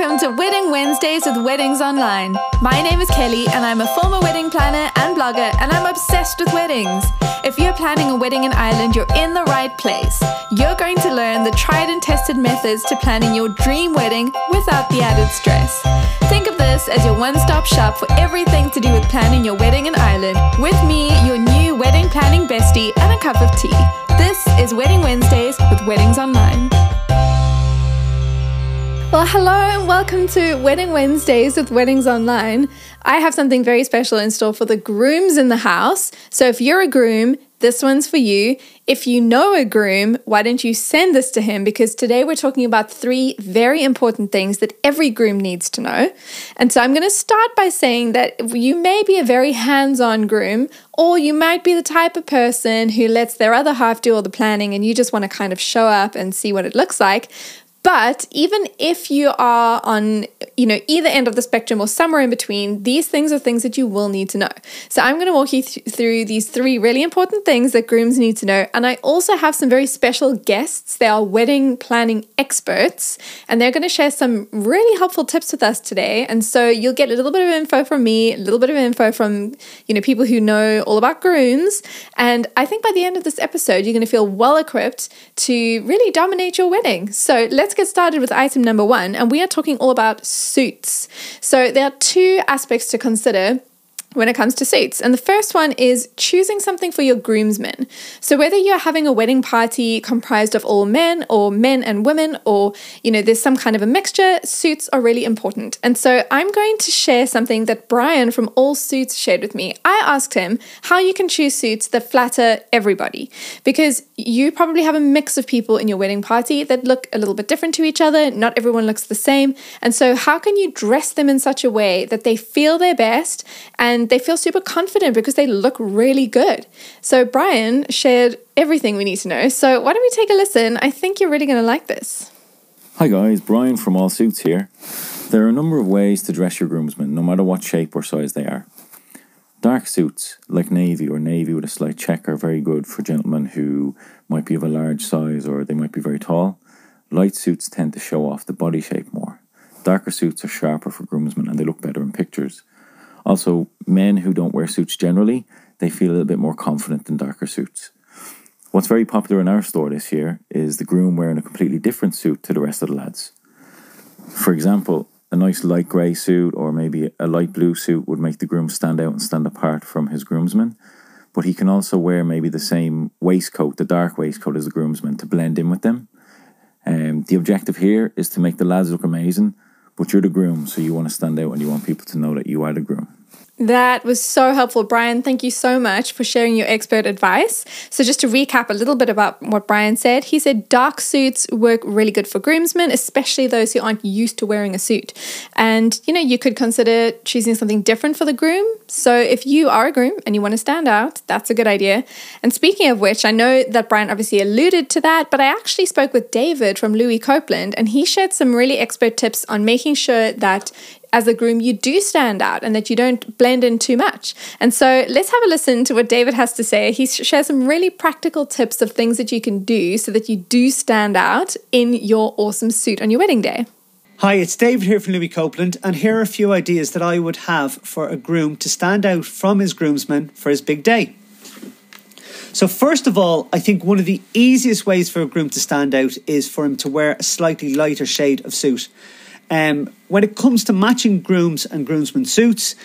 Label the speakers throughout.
Speaker 1: Welcome to Wedding Wednesdays with Weddings Online. My name is Kelly, and I'm a former wedding planner and blogger, and I'm obsessed with weddings. If you're planning a wedding in Ireland, you're in the right place. You're going to learn the tried and tested methods to planning your dream wedding without the added stress. Think of this as your one stop shop for everything to do with planning your wedding in Ireland. With me, your new wedding planning bestie, and a cup of tea. This is Wedding Wednesdays with Weddings Online. Well, hello and welcome to Wedding Wednesdays with Weddings Online. I have something very special in store for the grooms in the house. So if you're a groom, this one's for you. If you know a groom, why don't you send this to him? Because today we're talking about three very important things that every groom needs to know. And so I'm going to start by saying that you may be a very hands on groom, or you might be the type of person who lets their other half do all the planning and you just want to kind of show up and see what it looks like. But even if you are on, you know, either end of the spectrum or somewhere in between, these things are things that you will need to know. So I'm going to walk you th- through these three really important things that grooms need to know. And I also have some very special guests. They are wedding planning experts, and they're going to share some really helpful tips with us today. And so you'll get a little bit of info from me, a little bit of info from, you know, people who know all about grooms. And I think by the end of this episode, you're going to feel well equipped to really dominate your wedding. So let's let's get started with item number one, and we are talking all about suits. So there are two aspects to consider when it comes to suits. And the first one is choosing something for your groomsmen. So whether you're having a wedding party comprised of all men or men and women or you know there's some kind of a mixture, suits are really important. And so I'm going to share something that Brian from All Suits shared with me. I asked him how you can choose suits that flatter everybody because you probably have a mix of people in your wedding party that look a little bit different to each other. Not everyone looks the same. And so how can you dress them in such a way that they feel their best and and they feel super confident because they look really good. So, Brian shared everything we need to know. So, why don't we take a listen? I think you're really going to like this.
Speaker 2: Hi, guys, Brian from All Suits here. There are a number of ways to dress your groomsmen, no matter what shape or size they are. Dark suits, like navy or navy with a slight check, are very good for gentlemen who might be of a large size or they might be very tall. Light suits tend to show off the body shape more. Darker suits are sharper for groomsmen and they look better in pictures. Also, men who don't wear suits generally, they feel a little bit more confident in darker suits. What's very popular in our store this year is the groom wearing a completely different suit to the rest of the lads. For example, a nice light grey suit or maybe a light blue suit would make the groom stand out and stand apart from his groomsmen. But he can also wear maybe the same waistcoat, the dark waistcoat as the groomsmen, to blend in with them. Um, the objective here is to make the lads look amazing, but you're the groom, so you want to stand out and you want people to know that you are the groom.
Speaker 1: That was so helpful, Brian. Thank you so much for sharing your expert advice. So, just to recap a little bit about what Brian said, he said dark suits work really good for groomsmen, especially those who aren't used to wearing a suit. And, you know, you could consider choosing something different for the groom. So, if you are a groom and you want to stand out, that's a good idea. And speaking of which, I know that Brian obviously alluded to that, but I actually spoke with David from Louis Copeland, and he shared some really expert tips on making sure that as a groom, you do stand out and that you don't blend in too much. And so let's have a listen to what David has to say. He shares some really practical tips of things that you can do so that you do stand out in your awesome suit on your wedding day.
Speaker 3: Hi, it's David here from Louis Copeland, and here are a few ideas that I would have for a groom to stand out from his groomsmen for his big day. So, first of all, I think one of the easiest ways for a groom to stand out is for him to wear a slightly lighter shade of suit. Um, when it comes to matching grooms and groomsmen suits,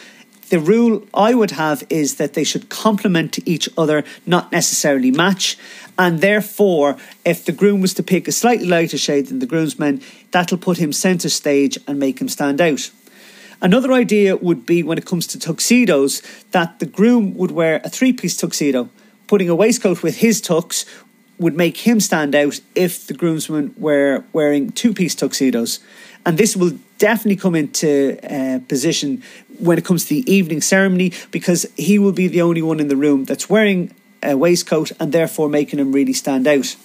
Speaker 3: the rule I would have is that they should complement each other, not necessarily match. And therefore, if the groom was to pick a slightly lighter shade than the groomsman, that'll put him centre stage and make him stand out. Another idea would be when it comes to tuxedos, that the groom would wear a three piece tuxedo. Putting a waistcoat with his tux would make him stand out if the groomsmen were wearing two piece tuxedos. And this will definitely come into uh, position when it comes to the evening ceremony because he will be the only one in the room that's wearing a waistcoat and therefore making him really stand out.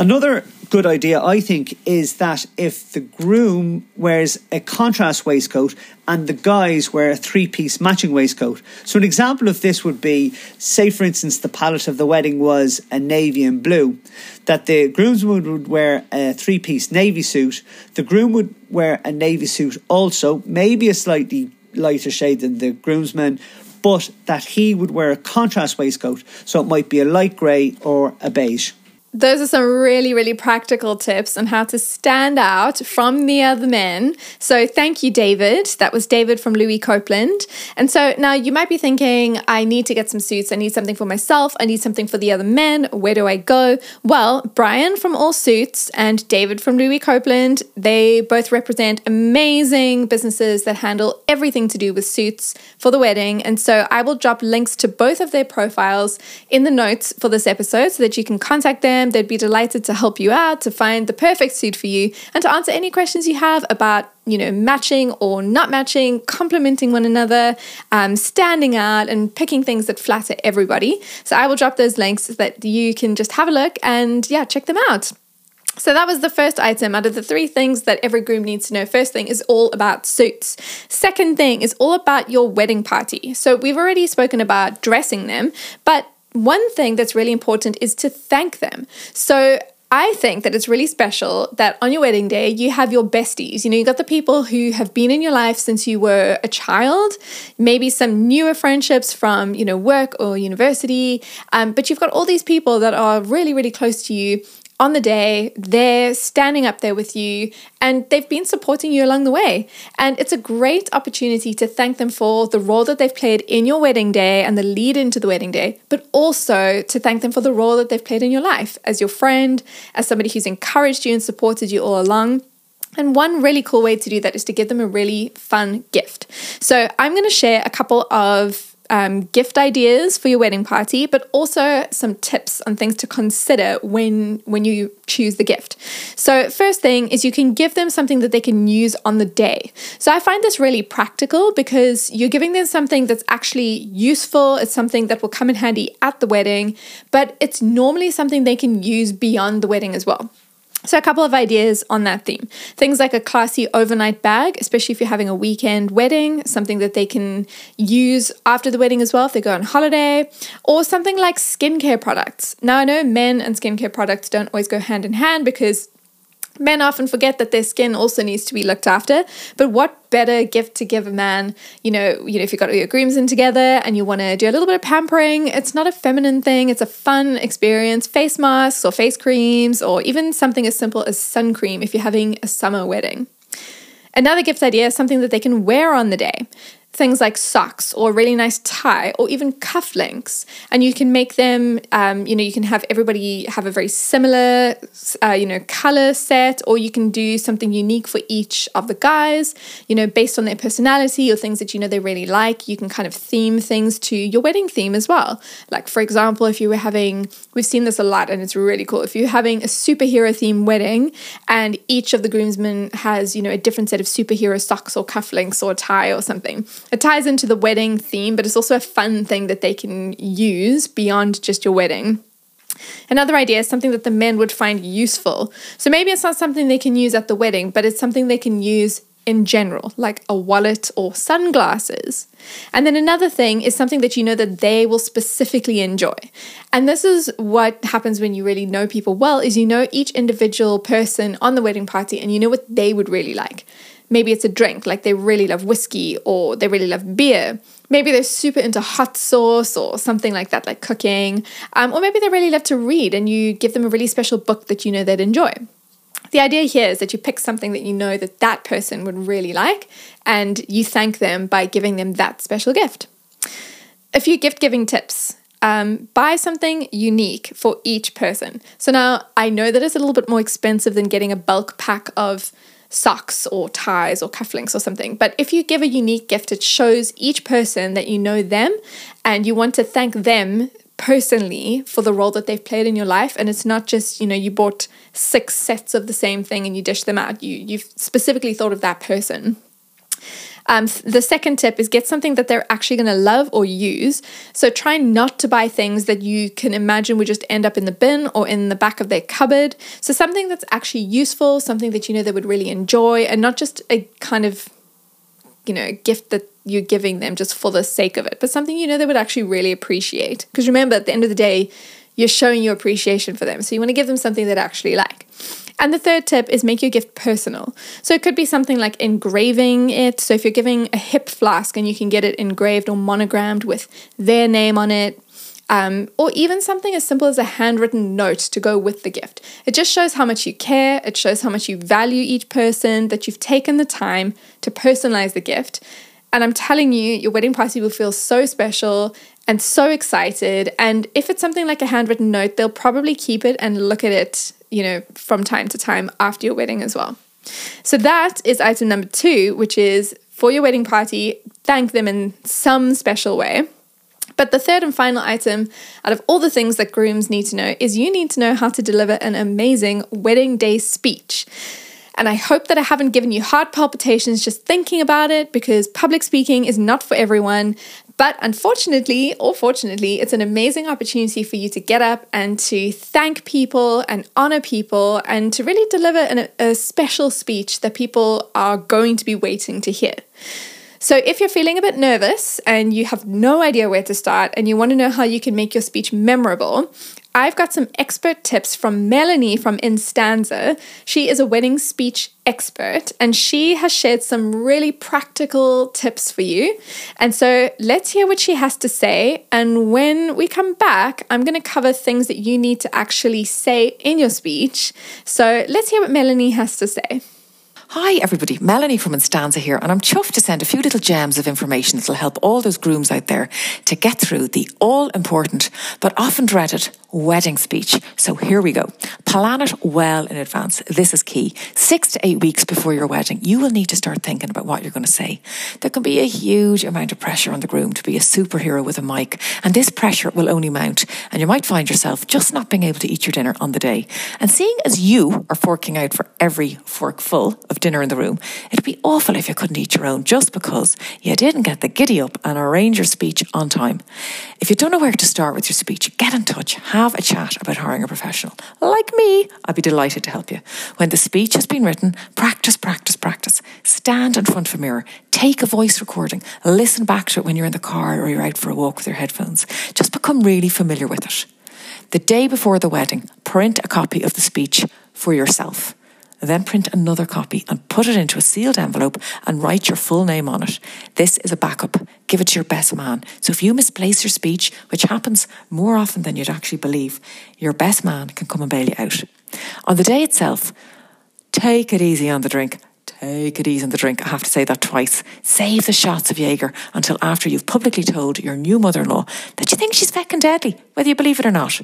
Speaker 3: Another good idea, I think, is that if the groom wears a contrast waistcoat and the guys wear a three piece matching waistcoat. So, an example of this would be say, for instance, the palette of the wedding was a navy and blue, that the groomsman would wear a three piece navy suit, the groom would wear a navy suit also, maybe a slightly lighter shade than the groomsman, but that he would wear a contrast waistcoat. So, it might be a light grey or a beige.
Speaker 1: Those are some really, really practical tips on how to stand out from the other men. So, thank you, David. That was David from Louis Copeland. And so now you might be thinking, I need to get some suits. I need something for myself. I need something for the other men. Where do I go? Well, Brian from All Suits and David from Louis Copeland, they both represent amazing businesses that handle everything to do with suits for the wedding. And so, I will drop links to both of their profiles in the notes for this episode so that you can contact them They'd be delighted to help you out, to find the perfect suit for you, and to answer any questions you have about, you know, matching or not matching, complementing one another, um, standing out, and picking things that flatter everybody. So I will drop those links so that you can just have a look and, yeah, check them out. So that was the first item out of the three things that every groom needs to know. First thing is all about suits. Second thing is all about your wedding party. So we've already spoken about dressing them, but one thing that's really important is to thank them. So I think that it's really special that on your wedding day you have your besties. You know, you got the people who have been in your life since you were a child, maybe some newer friendships from, you know, work or university. Um, but you've got all these people that are really, really close to you on the day, they're standing up there with you and they've been supporting you along the way. And it's a great opportunity to thank them for the role that they've played in your wedding day and the lead into the wedding day, but also to thank them for the role that they've played in your life as your friend, as somebody who's encouraged you and supported you all along. And one really cool way to do that is to give them a really fun gift. So I'm going to share a couple of um, gift ideas for your wedding party, but also some tips on things to consider when when you choose the gift. So first thing is you can give them something that they can use on the day. So I find this really practical because you're giving them something that's actually useful. It's something that will come in handy at the wedding, but it's normally something they can use beyond the wedding as well. So, a couple of ideas on that theme. Things like a classy overnight bag, especially if you're having a weekend wedding, something that they can use after the wedding as well if they go on holiday, or something like skincare products. Now, I know men and skincare products don't always go hand in hand because Men often forget that their skin also needs to be looked after, but what better gift to give a man? You know, you know, if you've got all your grooms in together and you want to do a little bit of pampering, it's not a feminine thing, it's a fun experience. Face masks or face creams, or even something as simple as sun cream if you're having a summer wedding. Another gift idea is something that they can wear on the day things like socks or a really nice tie or even cufflinks. And you can make them um, you know you can have everybody have a very similar uh, you know color set or you can do something unique for each of the guys you know based on their personality or things that you know they really like. You can kind of theme things to your wedding theme as well. Like for example if you were having we've seen this a lot and it's really cool. If you're having a superhero theme wedding and each of the groomsmen has you know a different set of superhero socks or cufflinks or tie or something it ties into the wedding theme, but it's also a fun thing that they can use beyond just your wedding. Another idea is something that the men would find useful. So maybe it's not something they can use at the wedding, but it's something they can use in general, like a wallet or sunglasses. And then another thing is something that you know that they will specifically enjoy. And this is what happens when you really know people well is you know each individual person on the wedding party and you know what they would really like. Maybe it's a drink, like they really love whiskey or they really love beer. Maybe they're super into hot sauce or something like that, like cooking. Um, or maybe they really love to read and you give them a really special book that you know they'd enjoy. The idea here is that you pick something that you know that that person would really like and you thank them by giving them that special gift. A few gift giving tips. Um, buy something unique for each person. So now I know that it's a little bit more expensive than getting a bulk pack of socks or ties or cufflinks or something. But if you give a unique gift, it shows each person that you know them and you want to thank them personally for the role that they've played in your life. And it's not just you know you bought six sets of the same thing and you dish them out. You you've specifically thought of that person Um, the second tip is get something that they're actually going to love or use. So try not to buy things that you can imagine would just end up in the bin or in the back of their cupboard. So something that's actually useful, something that you know they would really enjoy, and not just a kind of, you know, gift that you're giving them just for the sake of it, but something you know they would actually really appreciate. Because remember, at the end of the day, you're showing your appreciation for them. So you want to give them something they'd actually like. And the third tip is make your gift personal. So it could be something like engraving it. So if you're giving a hip flask and you can get it engraved or monogrammed with their name on it, um, or even something as simple as a handwritten note to go with the gift. It just shows how much you care, it shows how much you value each person, that you've taken the time to personalize the gift. And I'm telling you, your wedding party will feel so special and so excited. And if it's something like a handwritten note, they'll probably keep it and look at it you know, from time to time after your wedding as well. So that is item number two, which is for your wedding party, thank them in some special way. But the third and final item out of all the things that grooms need to know is you need to know how to deliver an amazing wedding day speech. And I hope that I haven't given you heart palpitations just thinking about it because public speaking is not for everyone. But unfortunately, or fortunately, it's an amazing opportunity for you to get up and to thank people and honor people and to really deliver an, a special speech that people are going to be waiting to hear. So, if you're feeling a bit nervous and you have no idea where to start and you want to know how you can make your speech memorable, I've got some expert tips from Melanie from Instanza. She is a wedding speech expert and she has shared some really practical tips for you. And so let's hear what she has to say. And when we come back, I'm going to cover things that you need to actually say in your speech. So let's hear what Melanie has to say.
Speaker 4: Hi, everybody. Melanie from Instanza here, and I'm chuffed to send a few little gems of information that'll help all those grooms out there to get through the all important but often dreaded wedding speech. So here we go. Plan it well in advance. This is key. Six to eight weeks before your wedding, you will need to start thinking about what you're going to say. There can be a huge amount of pressure on the groom to be a superhero with a mic, and this pressure will only mount, and you might find yourself just not being able to eat your dinner on the day. And seeing as you are forking out for every fork full of dinner in the room. It'd be awful if you couldn't eat your own just because you didn't get the giddy up and arrange your speech on time. If you don't know where to start with your speech, get in touch, have a chat about hiring a professional. Like me, I'd be delighted to help you. When the speech has been written, practice, practice, practice. Stand in front of a mirror, take a voice recording, listen back to it when you're in the car or you're out for a walk with your headphones. Just become really familiar with it. The day before the wedding, print a copy of the speech for yourself then print another copy and put it into a sealed envelope and write your full name on it. This is a backup. Give it to your best man. So if you misplace your speech, which happens more often than you'd actually believe, your best man can come and bail you out. On the day itself, take it easy on the drink. Take it easy on the drink. I have to say that twice. Save the shots of Jaeger until after you've publicly told your new mother in law that you think she's feckin' deadly, whether you believe it or not.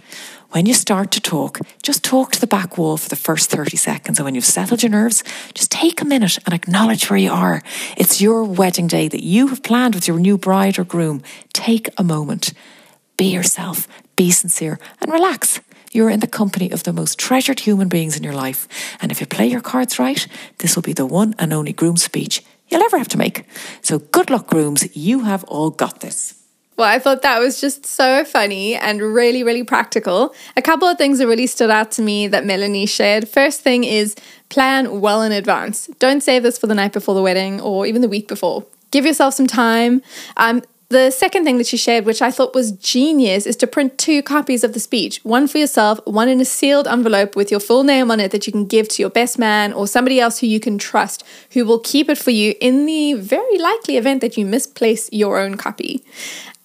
Speaker 4: When you start to talk, just talk to the back wall for the first 30 seconds. And when you've settled your nerves, just take a minute and acknowledge where you are. It's your wedding day that you have planned with your new bride or groom. Take a moment. Be yourself, be sincere, and relax. You're in the company of the most treasured human beings in your life. And if you play your cards right, this will be the one and only groom speech you'll ever have to make. So good luck, grooms. You have all got this.
Speaker 1: Well, I thought that was just so funny and really, really practical. A couple of things that really stood out to me that Melanie shared. First thing is plan well in advance. Don't save this for the night before the wedding or even the week before. Give yourself some time. Um, the second thing that she shared, which I thought was genius, is to print two copies of the speech one for yourself, one in a sealed envelope with your full name on it that you can give to your best man or somebody else who you can trust, who will keep it for you in the very likely event that you misplace your own copy.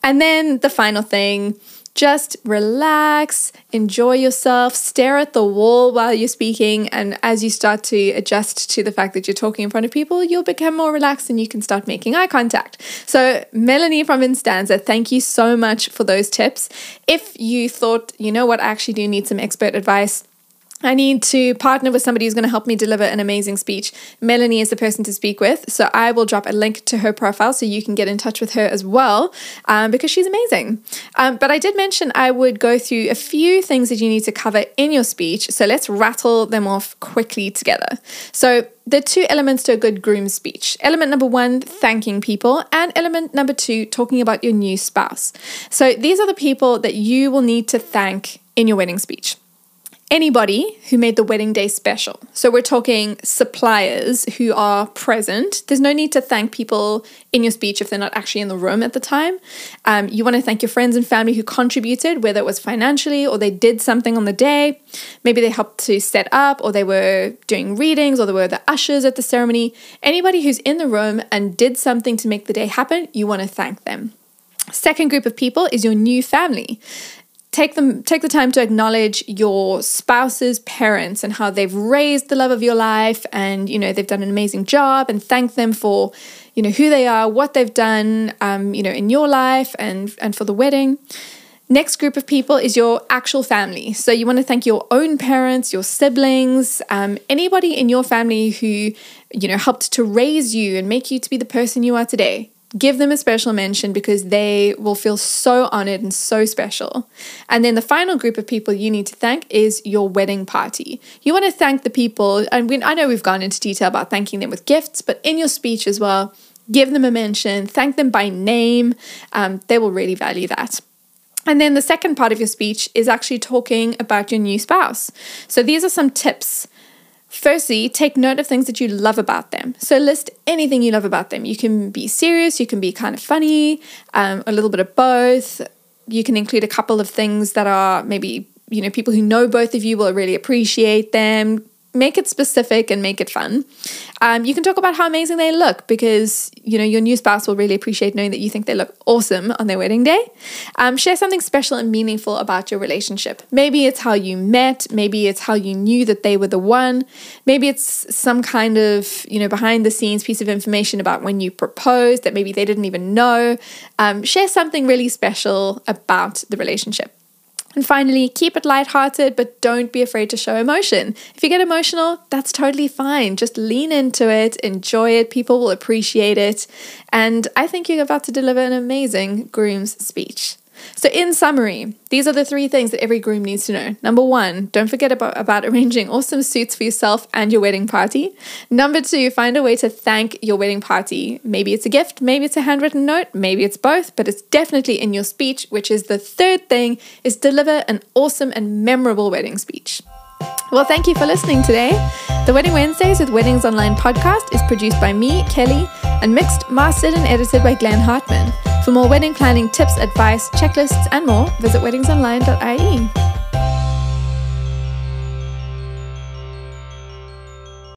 Speaker 1: And then the final thing just relax, enjoy yourself, stare at the wall while you're speaking. And as you start to adjust to the fact that you're talking in front of people, you'll become more relaxed and you can start making eye contact. So, Melanie from Instanza, thank you so much for those tips. If you thought, you know what, I actually do need some expert advice, I need to partner with somebody who's going to help me deliver an amazing speech. Melanie is the person to speak with. So I will drop a link to her profile so you can get in touch with her as well um, because she's amazing. Um, but I did mention I would go through a few things that you need to cover in your speech. So let's rattle them off quickly together. So the two elements to a good groom speech. Element number one, thanking people, and element number two, talking about your new spouse. So these are the people that you will need to thank in your wedding speech anybody who made the wedding day special. So we're talking suppliers who are present. There's no need to thank people in your speech if they're not actually in the room at the time. Um, you want to thank your friends and family who contributed, whether it was financially or they did something on the day. Maybe they helped to set up or they were doing readings or they were the ushers at the ceremony. Anybody who's in the room and did something to make the day happen, you want to thank them. Second group of people is your new family take them take the time to acknowledge your spouse's parents and how they've raised the love of your life and you know they've done an amazing job and thank them for you know who they are what they've done um, you know in your life and and for the wedding. Next group of people is your actual family. So you want to thank your own parents your siblings um, anybody in your family who you know helped to raise you and make you to be the person you are today give them a special mention because they will feel so honored and so special. And then the final group of people you need to thank is your wedding party. You want to thank the people, and we, I know we've gone into detail about thanking them with gifts, but in your speech as well, give them a mention, thank them by name. Um, they will really value that. And then the second part of your speech is actually talking about your new spouse. So these are some tips Firstly, take note of things that you love about them. So list anything you love about them. You can be serious, you can be kind of funny, um, a little bit of both. You can include a couple of things that are maybe, you know, people who know both of you will really appreciate them make it specific and make it fun. Um, you can talk about how amazing they look because you know your new spouse will really appreciate knowing that you think they look awesome on their wedding day. Um, share something special and meaningful about your relationship. Maybe it's how you met. Maybe it's how you knew that they were the one. Maybe it's some kind of you know behind the scenes piece of information about when you proposed that maybe they didn't even know. Um, share something really special about the relationship. And finally, keep it lighthearted, but don't be afraid to show emotion. If you get emotional, that's totally fine. Just lean into it, enjoy it. People will appreciate it. And I think you're about to deliver an amazing groom's speech. So, in summary, these are the three things that every groom needs to know. Number one, don't forget about, about arranging awesome suits for yourself and your wedding party. Number two, find a way to thank your wedding party. Maybe it's a gift, maybe it's a handwritten note, maybe it's both, but it's definitely in your speech, which is the third thing, is deliver an awesome and memorable wedding speech. Well, thank you for listening today. The Wedding Wednesdays with Weddings Online podcast is produced by me, Kelly, and mixed, mastered, and edited by Glenn Hartman. For more wedding planning tips, advice, checklists, and more, visit weddingsonline.ie.